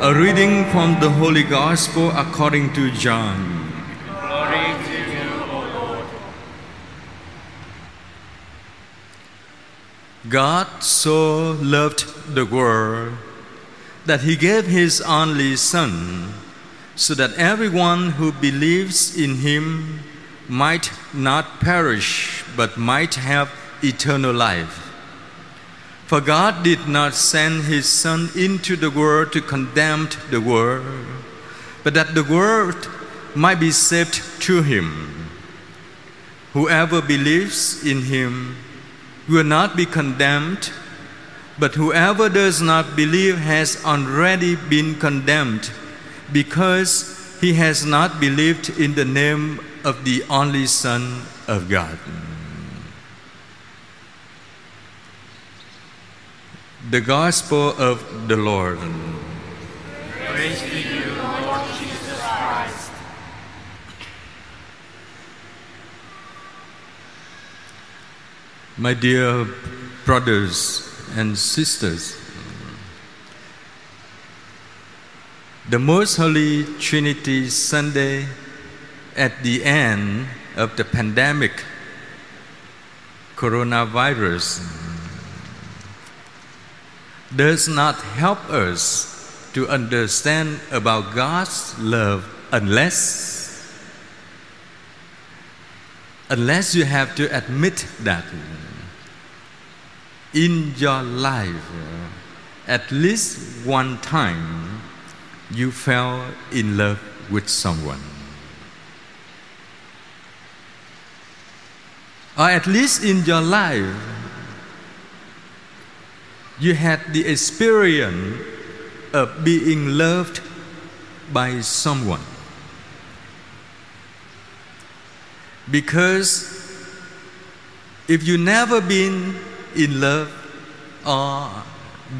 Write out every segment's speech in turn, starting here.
A reading from the Holy Gospel according to John. Glory to you, O Lord. God so loved the world that he gave his only Son, so that everyone who believes in him might not perish but might have eternal life. For God did not send his Son into the world to condemn the world, but that the world might be saved through him. Whoever believes in him will not be condemned, but whoever does not believe has already been condemned because he has not believed in the name of the only Son of God. The Gospel of the Lord. Praise to you, Lord Jesus Christ. My dear brothers and sisters, the Most Holy Trinity Sunday at the end of the pandemic coronavirus does not help us to understand about God's love unless unless you have to admit that in your life at least one time you fell in love with someone. Or at least in your life you had the experience of being loved by someone. Because if you never been in love or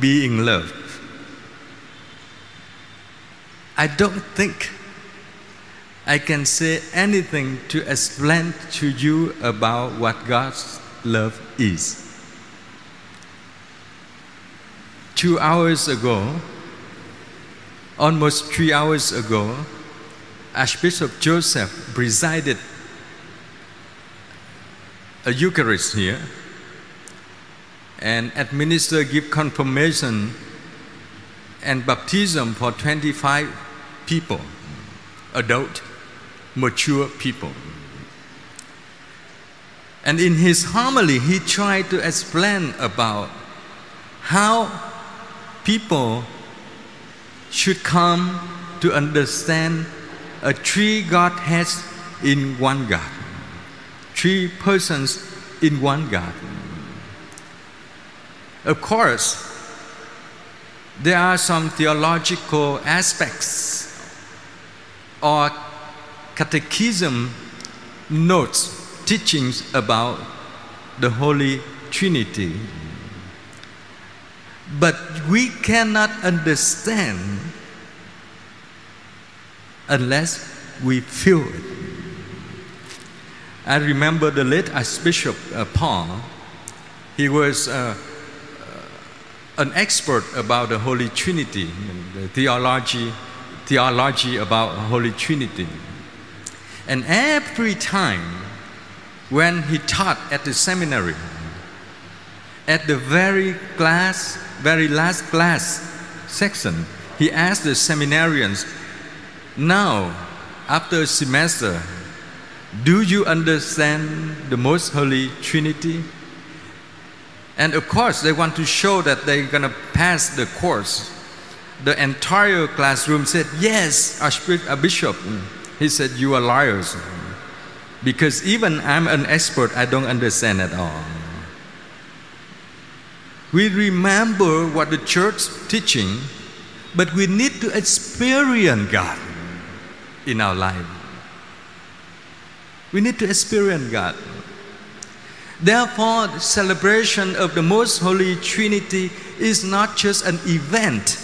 being loved, I don't think I can say anything to explain to you about what God's love is. Two hours ago, almost three hours ago, Archbishop Joseph presided a Eucharist here and administered give confirmation and baptism for 25 people, adult, mature people. And in his homily, he tried to explain about how people should come to understand a three Godhead in one God, three persons in one God. Of course, there are some theological aspects or catechism notes, teachings about the Holy Trinity but we cannot understand unless we feel it. I remember the late Archbishop uh, Paul. He was uh, uh, an expert about the Holy Trinity, the theology, theology about Holy Trinity. And every time when he taught at the seminary, at the very class very last class section, he asked the seminarians, Now, after a semester, do you understand the Most Holy Trinity? And of course, they want to show that they're going to pass the course. The entire classroom said, Yes, Archbishop. Uh, mm. He said, You are liars. Because even I'm an expert, I don't understand at all. We remember what the church teaching, but we need to experience God in our life. We need to experience God. Therefore, the celebration of the Most Holy Trinity is not just an event,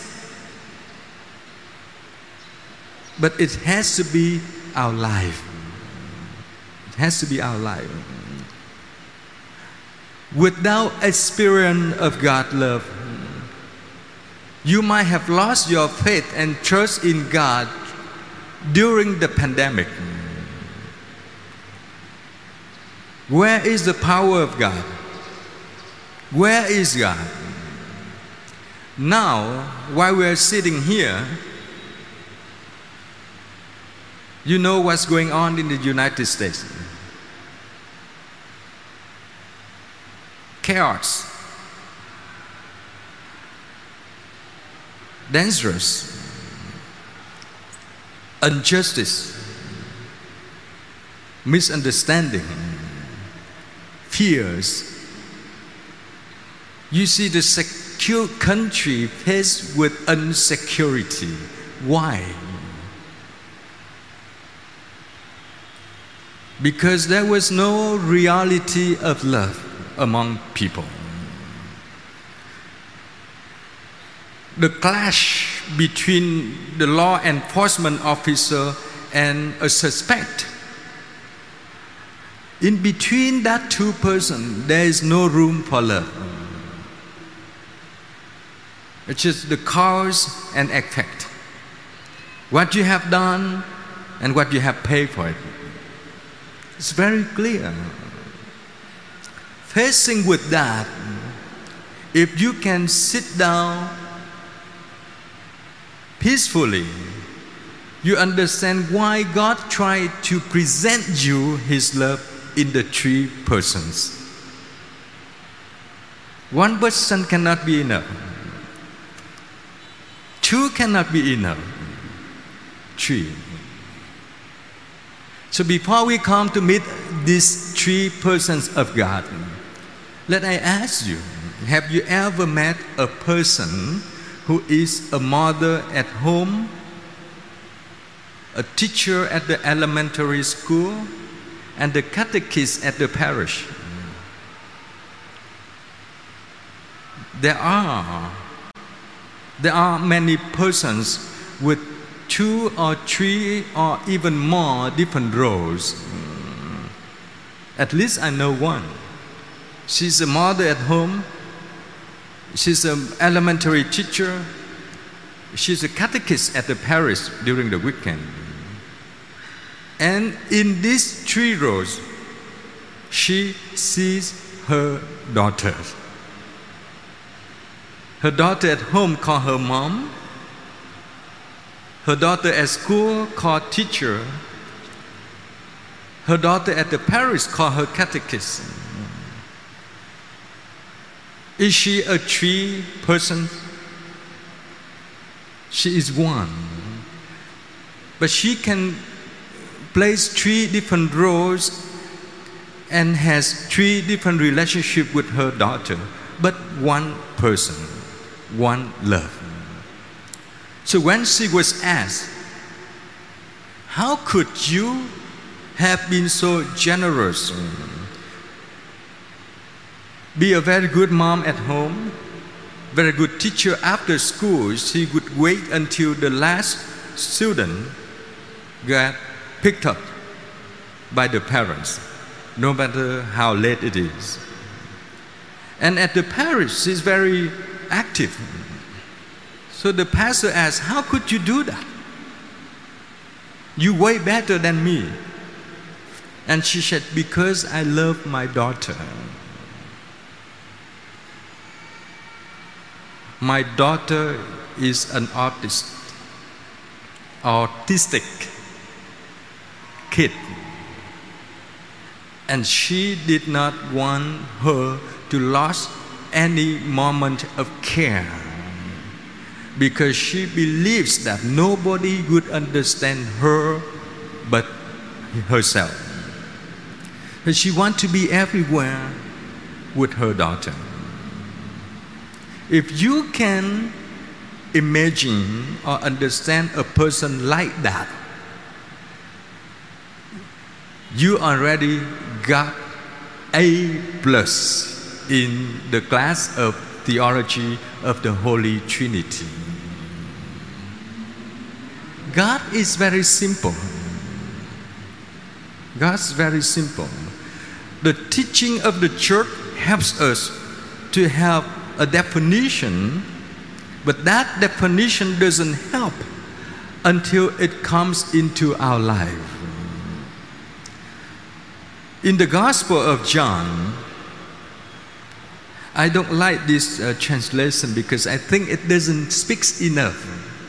but it has to be our life. It has to be our life without experience of God love, You might have lost your faith and trust in God during the pandemic. Where is the power of God? Where is God? Now, while we are sitting here, you know what's going on in the United States. Chaos. Dangerous. Injustice. Misunderstanding. Fears. You see the secure country faced with insecurity. Why? Because there was no reality of love among people. The clash between the law enforcement officer and a suspect. In between that two persons, there is no room for love. It's just the cause and effect. What you have done and what you have paid for it. It's very clear. Facing with that, if you can sit down peacefully, you understand why God tried to present you His love in the three persons. One person cannot be enough. Two cannot be enough. Three. So before we come to meet these three persons of God, let I ask you have you ever met a person who is a mother at home, a teacher at the elementary school, and a catechist at the parish? There are there are many persons with two or three or even more different roles. At least I know one. She's a mother at home. She's an elementary teacher. She's a catechist at the parish during the weekend. And in these three roles, she sees her daughter. Her daughter at home call her mom. Her daughter at school call teacher. Her daughter at the parish call her catechist. Is she a three person? She is one. But she can plays three different roles and has three different relationships with her daughter, but one person one love. So when she was asked, How could you have been so generous? Be a very good mom at home, very good teacher after school. She would wait until the last student got picked up by the parents, no matter how late it is. And at the parish, she's very active. So the pastor asked, How could you do that? You way better than me. And she said, Because I love my daughter. My daughter is an artist, autistic kid. And she did not want her to lose any moment of care because she believes that nobody would understand her but herself. And she wants to be everywhere with her daughter. If you can imagine or understand a person like that, you already got A plus in the class of theology of the Holy Trinity. God is very simple. God's very simple. The teaching of the church helps us to have a definition But that definition doesn't help until it comes into our life. In the Gospel of John, I don't like this uh, translation because I think it doesn't speak enough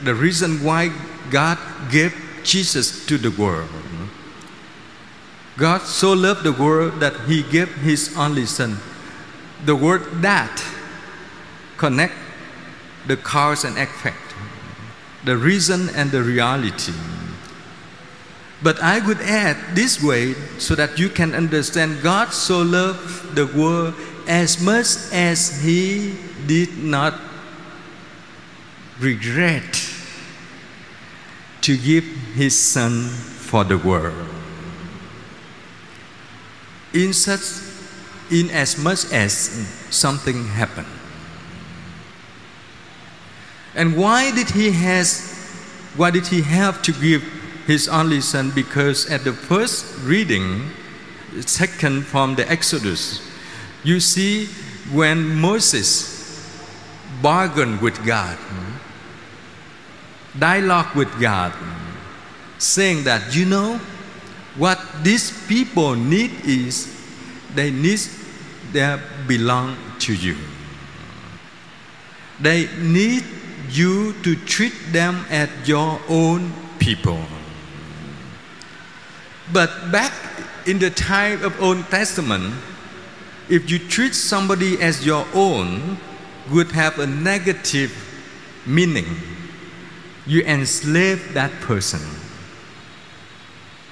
the reason why God gave Jesus to the world. God so loved the world that he gave his only son. The word that connect the cause and effect, the reason and the reality. But I would add this way so that you can understand God so loved the world as much as He did not regret to give His Son for the world. In such, in as much as something happened. And why did he has why did he have to give his only son? Because at the first reading, second from the Exodus, you see when Moses bargained with God, dialogue with God, saying that you know what these people need is they need they belong to you. They need you to treat them as your own people. But back in the time of Old Testament, if you treat somebody as your own, would have a negative meaning. You enslave that person.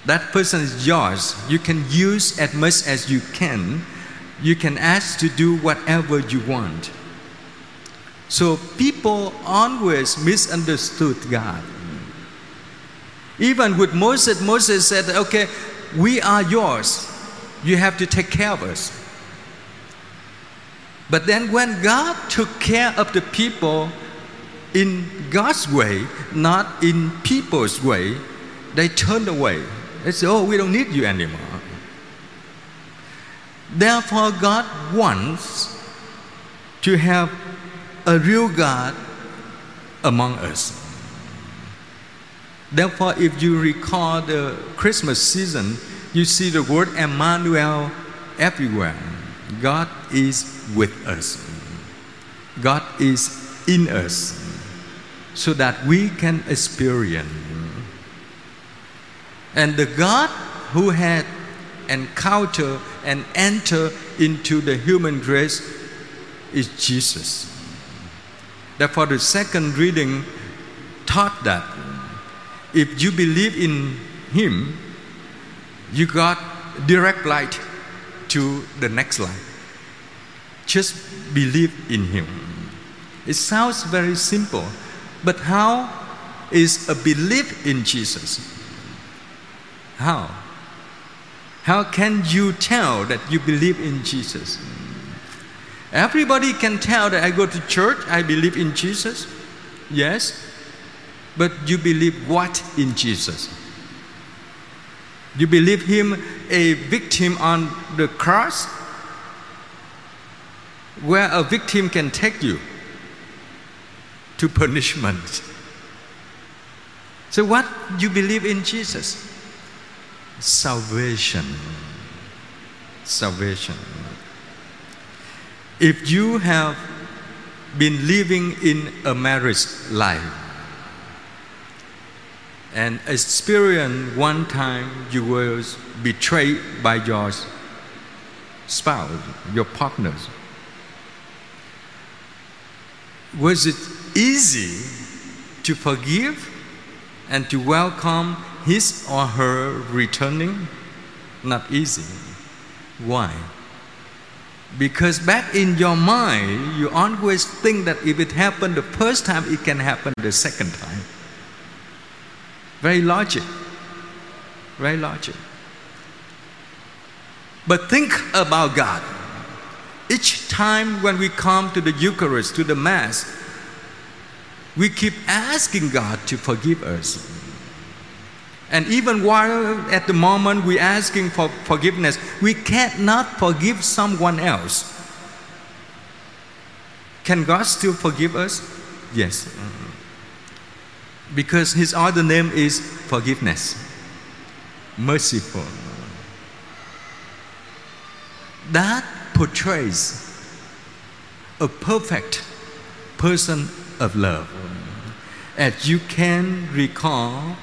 That person is yours. You can use as much as you can. You can ask to do whatever you want. So people always misunderstood God. Even with Moses, Moses said, Okay, we are yours. You have to take care of us. But then when God took care of the people in God's way, not in people's way, they turned away. They said, Oh, we don't need you anymore. Therefore, God wants to have a real God among us. Therefore, if you recall the Christmas season, you see the word Emmanuel everywhere. God is with us. God is in us so that we can experience. And the God who had encountered and entered into the human grace is Jesus. Therefore, the second reading taught that if you believe in Him, you got direct light to the next life. Just believe in Him. It sounds very simple, but how is a belief in Jesus? How? How can you tell that you believe in Jesus? Everybody can tell that I go to church, I believe in Jesus. Yes. But you believe what in Jesus? You believe him a victim on the cross? Where a victim can take you to punishment. So what you believe in Jesus? Salvation. Salvation. If you have been living in a marriage life and experience one time you were betrayed by your spouse, your partners, was it easy to forgive and to welcome his or her returning? Not easy. Why? Because back in your mind, you always think that if it happened the first time, it can happen the second time. Very logic. Very logic. But think about God. Each time when we come to the Eucharist, to the Mass, we keep asking God to forgive us. And even while at the moment we're asking for forgiveness, we cannot forgive someone else. Can God still forgive us? Yes. Because his other name is forgiveness, merciful. That portrays a perfect person of love. As you can recall,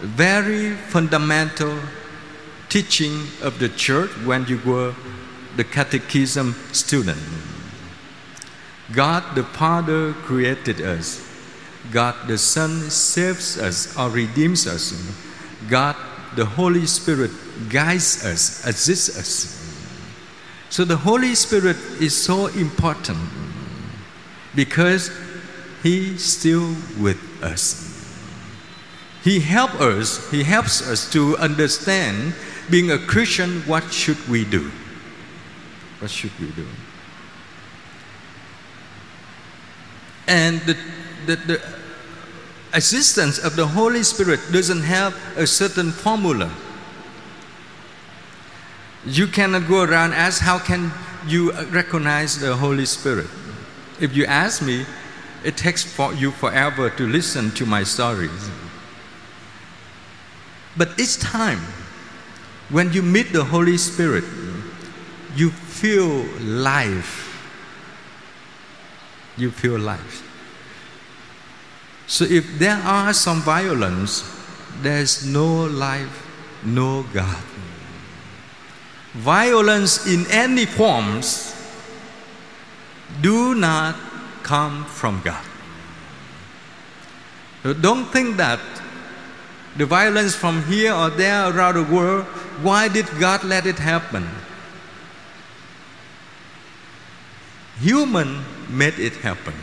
very fundamental teaching of the church when you were the catechism student. God the Father created us. God the Son saves us or redeems us. God the Holy Spirit guides us, assists us. So the Holy Spirit is so important because He still with us. He helps us, He helps us to understand being a Christian, what should we do? What should we do? And the, the, the existence of the Holy Spirit doesn't have a certain formula. You cannot go around ask how can you recognize the Holy Spirit. If you ask me, it takes for you forever to listen to my stories. But each time when you meet the Holy Spirit, you feel life. You feel life. So if there are some violence, there's no life, no God. Violence in any forms do not come from God. Don't think that the violence from here or there around the world, why did God let it happen? Human made it happen.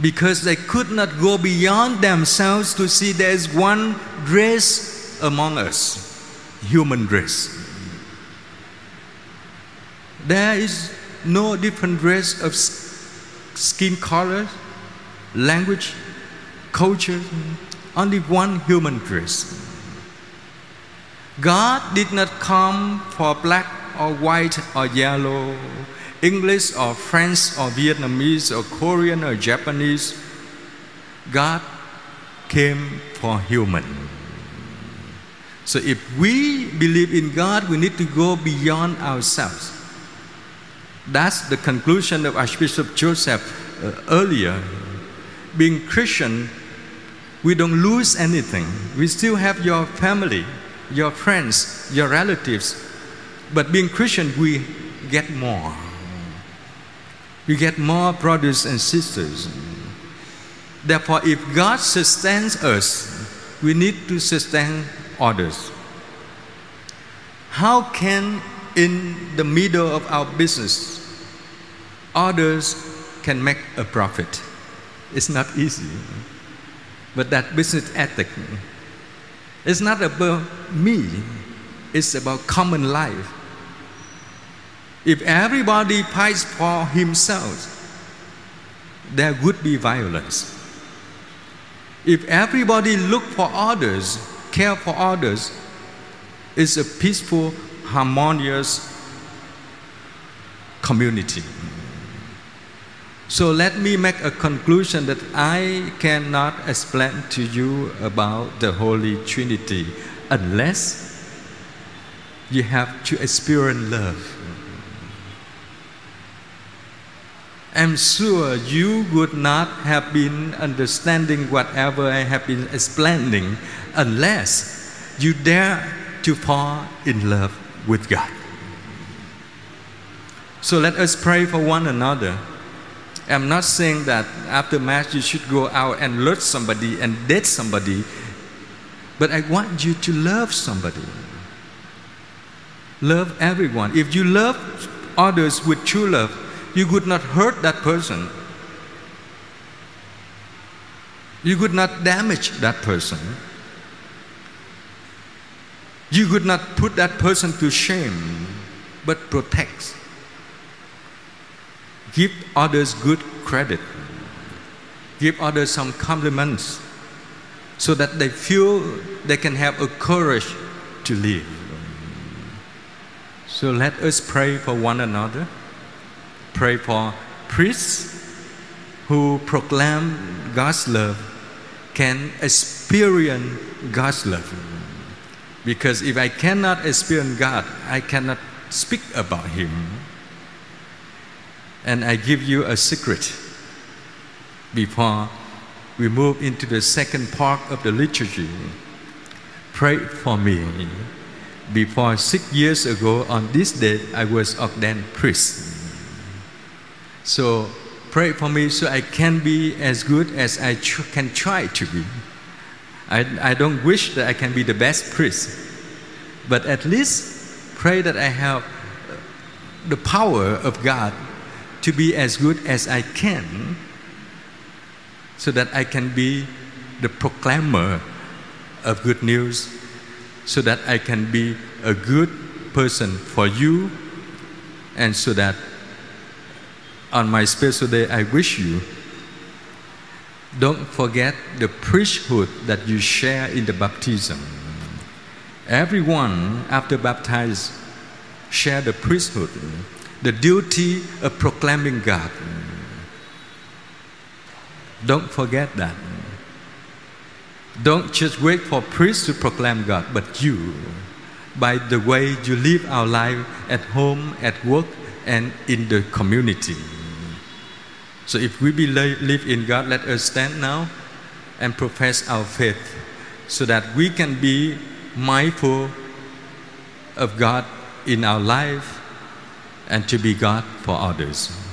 Because they could not go beyond themselves to see there is one race among us human race. There is no different race of skin color, language, culture, only one human race. God did not come for black or white or yellow, English or French or Vietnamese or Korean or Japanese. God came for human. So if we believe in God, we need to go beyond ourselves. That's the conclusion of Archbishop Joseph uh, earlier. Being Christian, we don't lose anything. We still have your family, your friends, your relatives. But being Christian, we get more. We get more brothers and sisters. Therefore, if God sustains us, we need to sustain others. How can, in the middle of our business, others can make a profit? It's not easy. But that business ethic is not about me, it's about common life. If everybody fights for himself, there would be violence. If everybody look for others, care for others, it's a peaceful, harmonious community. So let me make a conclusion that I cannot explain to you about the Holy Trinity unless you have to experience love. I'm sure you would not have been understanding whatever I have been explaining unless you dare to fall in love with God. So let us pray for one another. I'm not saying that after Mass you should go out and love somebody and date somebody, but I want you to love somebody. Love everyone. If you love others with true love, you could not hurt that person. You could not damage that person. You could not put that person to shame, but protect. Give others good credit. Give others some compliments so that they feel they can have a courage to live. So let us pray for one another. Pray for priests who proclaim God's love can experience God's love. Because if I cannot experience God, I cannot speak about Him. And I give you a secret before we move into the second part of the liturgy. Pray for me. Before six years ago, on this day, I was ordained priest. So pray for me so I can be as good as I tr- can try to be. I, I don't wish that I can be the best priest, but at least pray that I have the power of God to be as good as I can so that I can be the proclaimer of good news, so that I can be a good person for you, and so that on my special day I wish you don't forget the priesthood that you share in the baptism. Everyone after baptized share the priesthood, the duty of proclaiming God. Don't forget that. Don't just wait for priests to proclaim God, but you, by the way you live our life at home, at work, and in the community. So if we believe in God, let us stand now and profess our faith so that we can be mindful of God in our life and to be God for others.